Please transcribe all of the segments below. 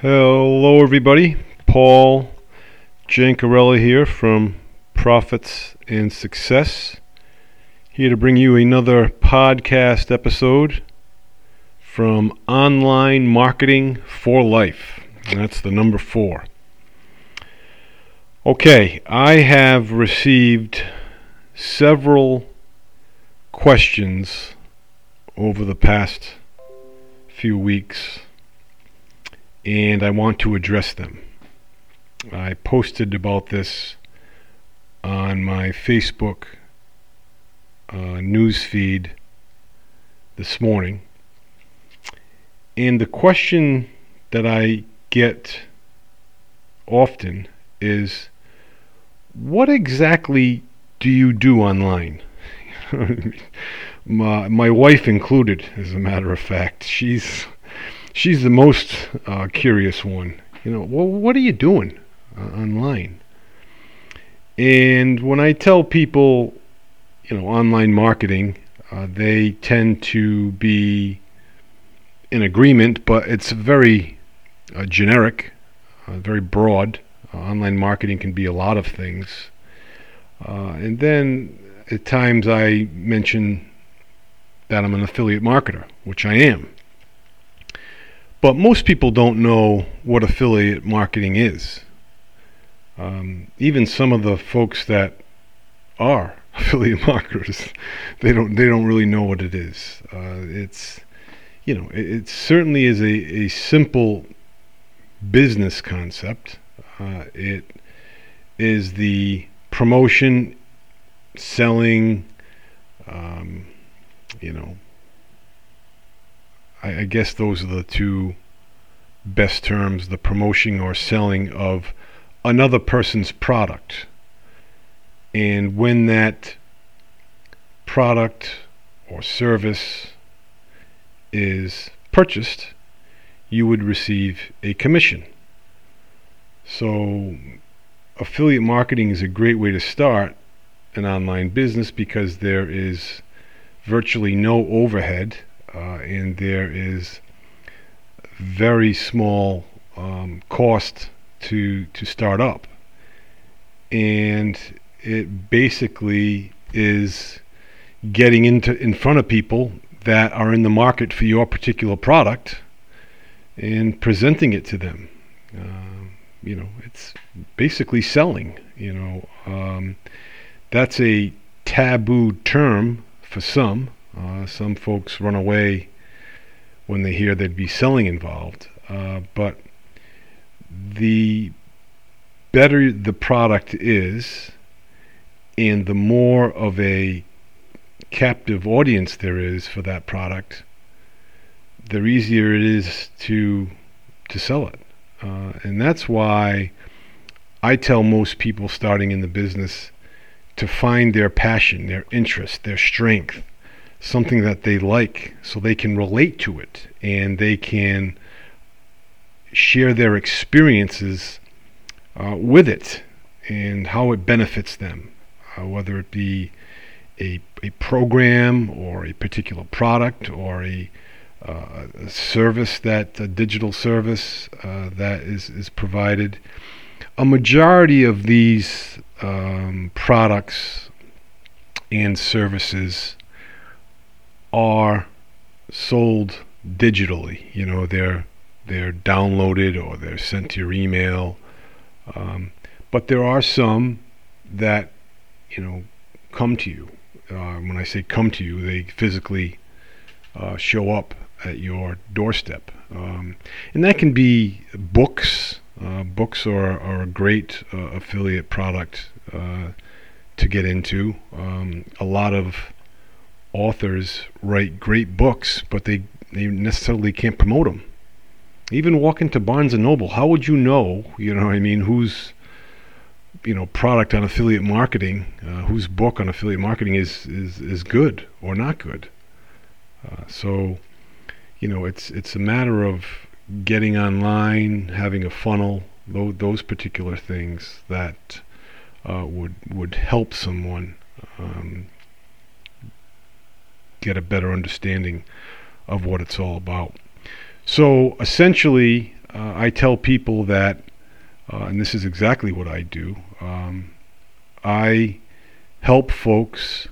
Hello, everybody. Paul Jancarella here from Profits and Success. Here to bring you another podcast episode from Online Marketing for Life. That's the number four. Okay, I have received several questions over the past few weeks, and I want to address them. I posted about this on my Facebook uh, news feed this morning. And the question that I get often is what exactly do you do online? my my wife included, as a matter of fact. She's she's the most uh, curious one. You know, well, what are you doing uh, online? And when I tell people, you know, online marketing, uh, they tend to be in agreement, but it's very uh, generic, uh, very broad. Uh, online marketing can be a lot of things. and then at times I mention that I'm an affiliate marketer, which I am. But most people don't know what affiliate marketing is. Um, even some of the folks that are affiliate marketers, they don't they don't really know what it is. Uh, it's you know it, it, certainly is a, a simple business concept. Uh, it is the promotion selling, um, you know, I, I guess those are the two best terms the promotion or selling of another person's product. And when that product or service is purchased, you would receive a commission. So, affiliate marketing is a great way to start an online business because there is virtually no overhead and there is very small um, cost to to start up. And it basically is getting into in front of people that are in the market for your particular product and presenting it to them. Uh, you know it's basically selling you know. Um, that's a taboo term for some. Uh, some folks run away when they hear there'd be selling involved. Uh, but the better the product is, and the more of a captive audience there is for that product, the easier it is to to sell it. Uh, and that's why I tell most people starting in the business to find their passion, their interest, their strength, something that they like so they can relate to it and they can share their experiences uh, with it and how it benefits them, uh, whether it be a, a program or a particular product or a, uh, a service that a digital service uh, that is, is provided. A majority of these um, products and services are sold digitally. You know, they're they're downloaded or they're sent to your email. Um, but there are some that you know come to you. Uh, when I say come to you, they physically uh, show up at your doorstep, um, and that can be books uh, books are, are a great uh, affiliate product uh, to get into. Um, a lot of authors write great books, but they, they necessarily can't promote them. Even walk into Barnes and Noble, how would you know, you know I mean, whose you know product on affiliate marketing, uh, whose book on affiliate marketing is, is, is good or not good? Uh, so, you know, it's it's a matter of getting online, having a funnel, those, those particular things that uh, would would help someone um, get a better understanding of what it's all about. So essentially, uh, I tell people that, uh, and this is exactly what I do. Um, I help folks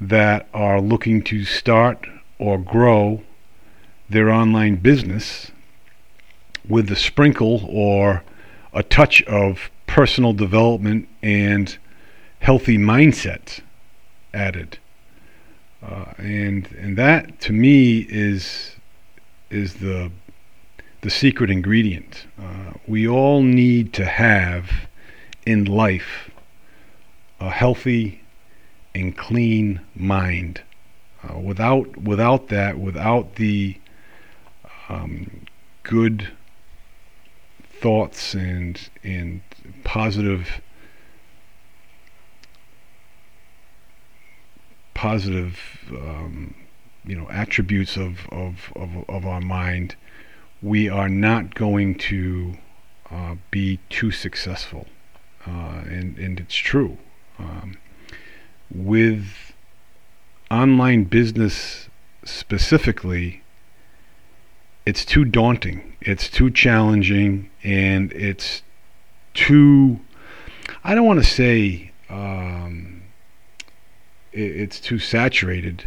that are looking to start or grow their online business with a sprinkle or a touch of personal development and healthy mindset added. Uh, and and that to me is is the the secret ingredient. Uh, we all need to have in life a healthy and clean mind. Uh, without without that, without the um, good thoughts and and positive positive um, you know attributes of, of, of, of our mind, we are not going to uh, be too successful. Uh, and, and it's true. Um, with online business specifically, it's too daunting, it's too challenging, and it's too, I don't want to say um, it's too saturated,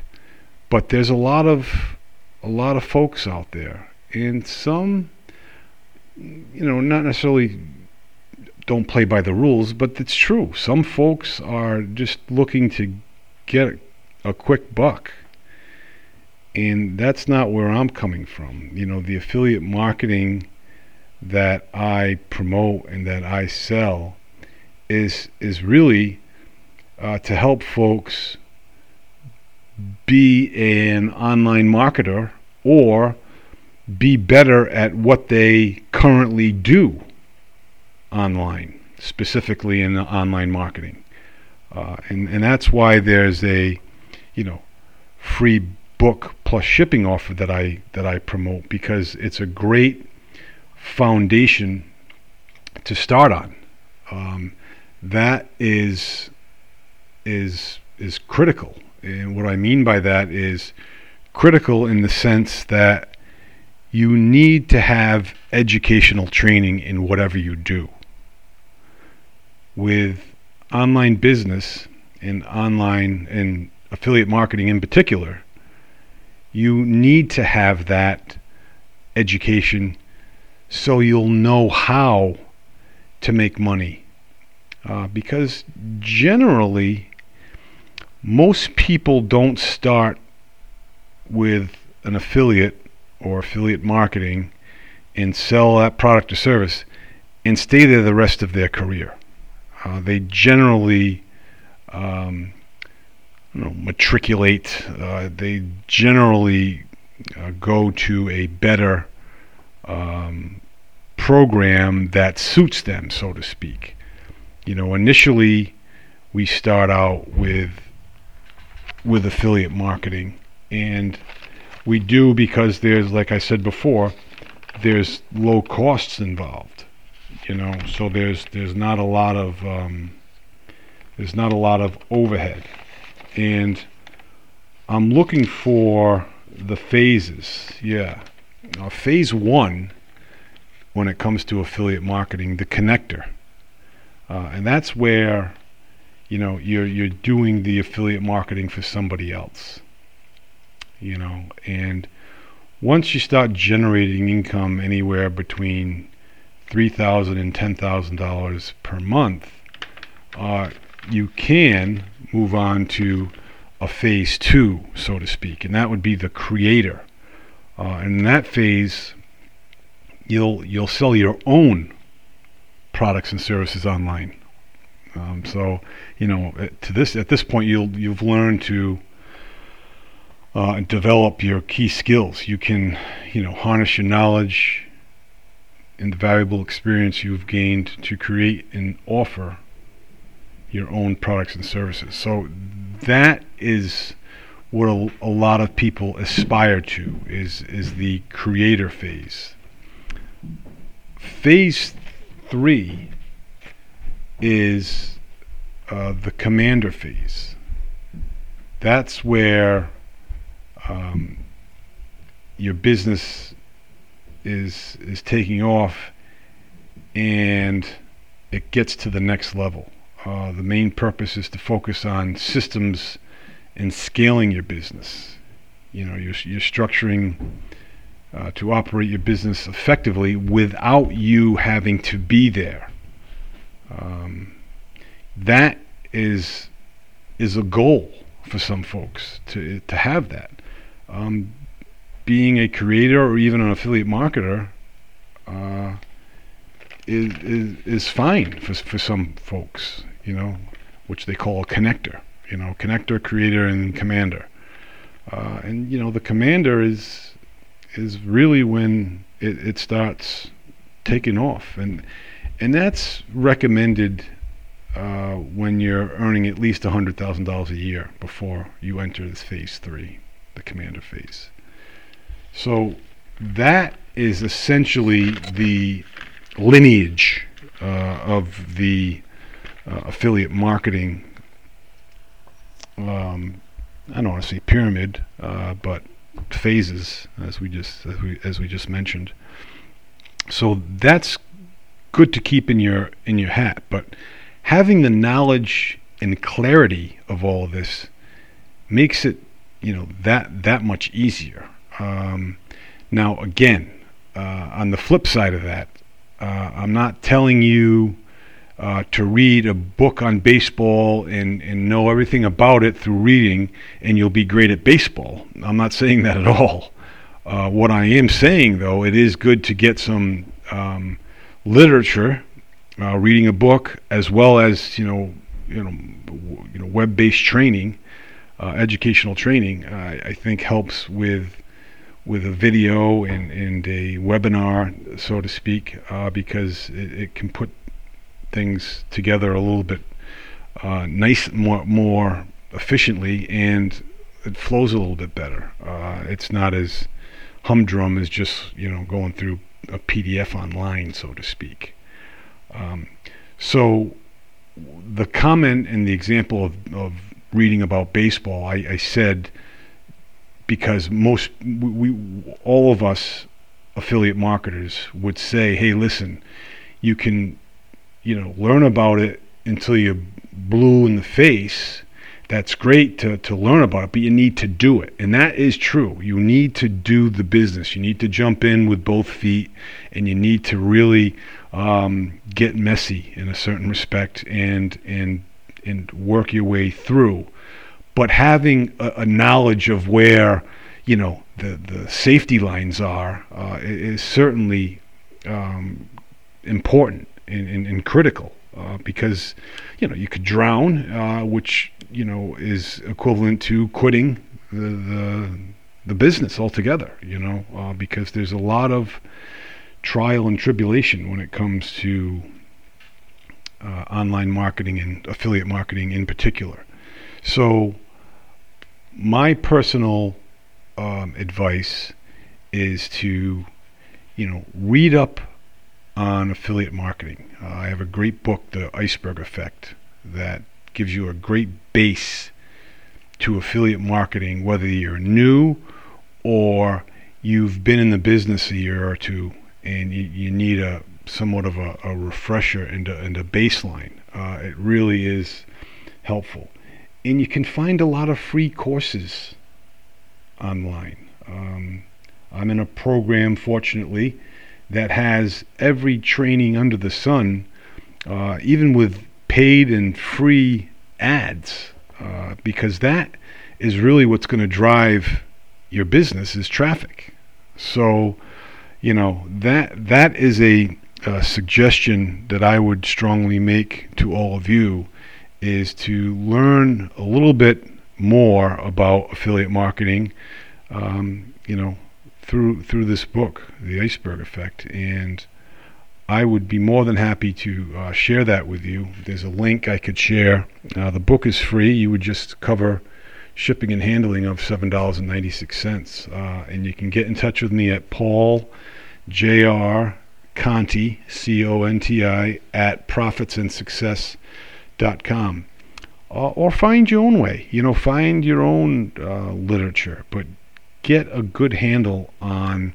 but there's a lot of a lot of folks out there, and some, you know, not necessarily don't play by the rules, but it's true. Some folks are just looking to get a quick buck. And that's not where I'm coming from. You know, the affiliate marketing that I promote and that I sell is is really uh, to help folks be an online marketer or be better at what they currently do online, specifically in online marketing. Uh, and, and that's why there's a, you know, free book plus shipping offer that I that I promote because it's a great foundation to start on. Um, that is is is critical, and what I mean by that is critical in the sense that you need to have educational training in whatever you do with online business and online and affiliate marketing in particular, you need to have that education so you'll know how to make money. Uh, because generally, most people don't start with an affiliate or affiliate marketing and sell that product or service and stay there the rest of their career. Uh, they generally um, know, matriculate. Uh, they generally uh, go to a better um, program that suits them, so to speak. You know, initially we start out with with affiliate marketing, and we do because there's, like I said before, there's low costs involved you know? So there's there's not a lot of um, there's not a lot of overhead. And I'm looking for the phases yeah. Now, phase one when it comes to affiliate marketing the connector. Uh, and that's where you know you're you're doing the affiliate marketing for somebody else you know and once you start generating income anywhere between three thousand and ten thousand dollars per month, uh, you can move on to a phase two, so to speak, and that would be the creator. Uh, and in that phase, you'll you'll sell your own products and services online. Um, so you know, to this at this point, you'll you've learned to uh, develop your key skills. You can you know harness your knowledge and the valuable experience you've gained to create and offer your own products and services. So that is what a, a, lot of people aspire to is is the creator phase. Phase three is uh, the commander phase. That's where um, your business is is taking off and it gets to the next level. Uh, the main purpose is to focus on systems and scaling your business. You know, you're, you're structuring uh, to operate your business effectively without you having to be there. Um, that is is a goal for some folks to to have that. Um, being a creator or even an affiliate marketer uh, is, is is fine for for some folks, you know, which they call a connector. You know, connector, creator, and commander. Uh, and you know, the commander is is really when it, it starts taking off, and and that's recommended uh, when you're earning at least hundred thousand dollars a year before you enter this phase three, the commander phase. So that is essentially the lineage uh, of the uh, affiliate marketing. Um, I don't want to say pyramid, uh, but phases, as we just as we as we just mentioned. So that's good to keep in your in your hat, but having the knowledge and clarity of all of this makes it you know that that much easier. Um, now again, uh, on the flip side of that, uh, I'm not telling you uh, to read a book on baseball and, and know everything about it through reading and you'll be great at baseball. I'm not saying that at all. Uh, what I am saying, though, it is good to get some um, literature, uh, reading a book, as well as you know, you know, you know, web-based training, uh, educational training. I think helps with with a video and, and a webinar, so to speak, uh, because it, it, can put things together a little bit uh, nice, more more efficiently, and it flows a little bit better. Uh, it's not as humdrum as just you know going through a PDF online, so to speak. Um, so the comment and the example of, of reading about baseball, I, I said because most we, we, all of us affiliate marketers would say, "Hey, listen, you can, you know, learn about it until you're blue in the face. That's great to to learn about it, but you need to do it, and that is true. You need to do the business. You need to jump in with both feet, and you need to really um, get messy in a certain respect, and and and work your way through." but having a, a knowledge of where you know the the safety lines are uh, is certainly um, important and, and, and critical uh, because you know you could drown, uh, which you know is equivalent to quitting the the, the business altogether. You know uh, because there's a lot of trial and tribulation when it comes to uh, online marketing and affiliate marketing in particular. So my personal um, advice is to, you know, read up on affiliate marketing. Uh, I have a great book, The Iceberg Effect, that gives you a great base to affiliate marketing, whether you're new or you've been in the business a year or two and you, you need a somewhat of a, a refresher and a, and a baseline. Uh, it really is helpful and you can find a lot of free courses online. Um, I'm in a program, fortunately, that has every training under the sun, uh, even with paid and free ads, uh, because that is really what's going to drive your business is traffic. So, you know that that is a, a suggestion that I would strongly make to all of you is to learn a little bit more about affiliate marketing, um, you know, through through this book, The Iceberg Effect, and I would be more than happy to uh, share that with you. There's a link I could share. Uh, the book is free. You would just cover shipping and handling of seven dollars and ninety six cents, uh, and you can get in touch with me at Paul J.R. Conti C O N T I at Profits and com, uh, or find your own way. You know, find your own uh, literature, but get a good handle on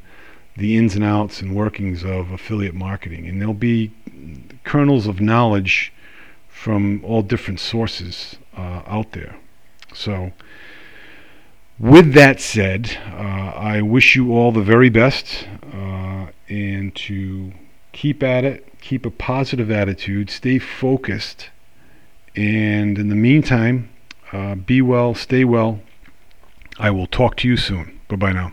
the ins and outs and workings of affiliate marketing. And there'll be kernels of knowledge from all different sources uh, out there. So, with that said, uh, I wish you all the very best uh, and to keep at it, keep a positive attitude, stay focused, and in the meantime, uh, be well, stay well. I will talk to you soon. Bye bye now.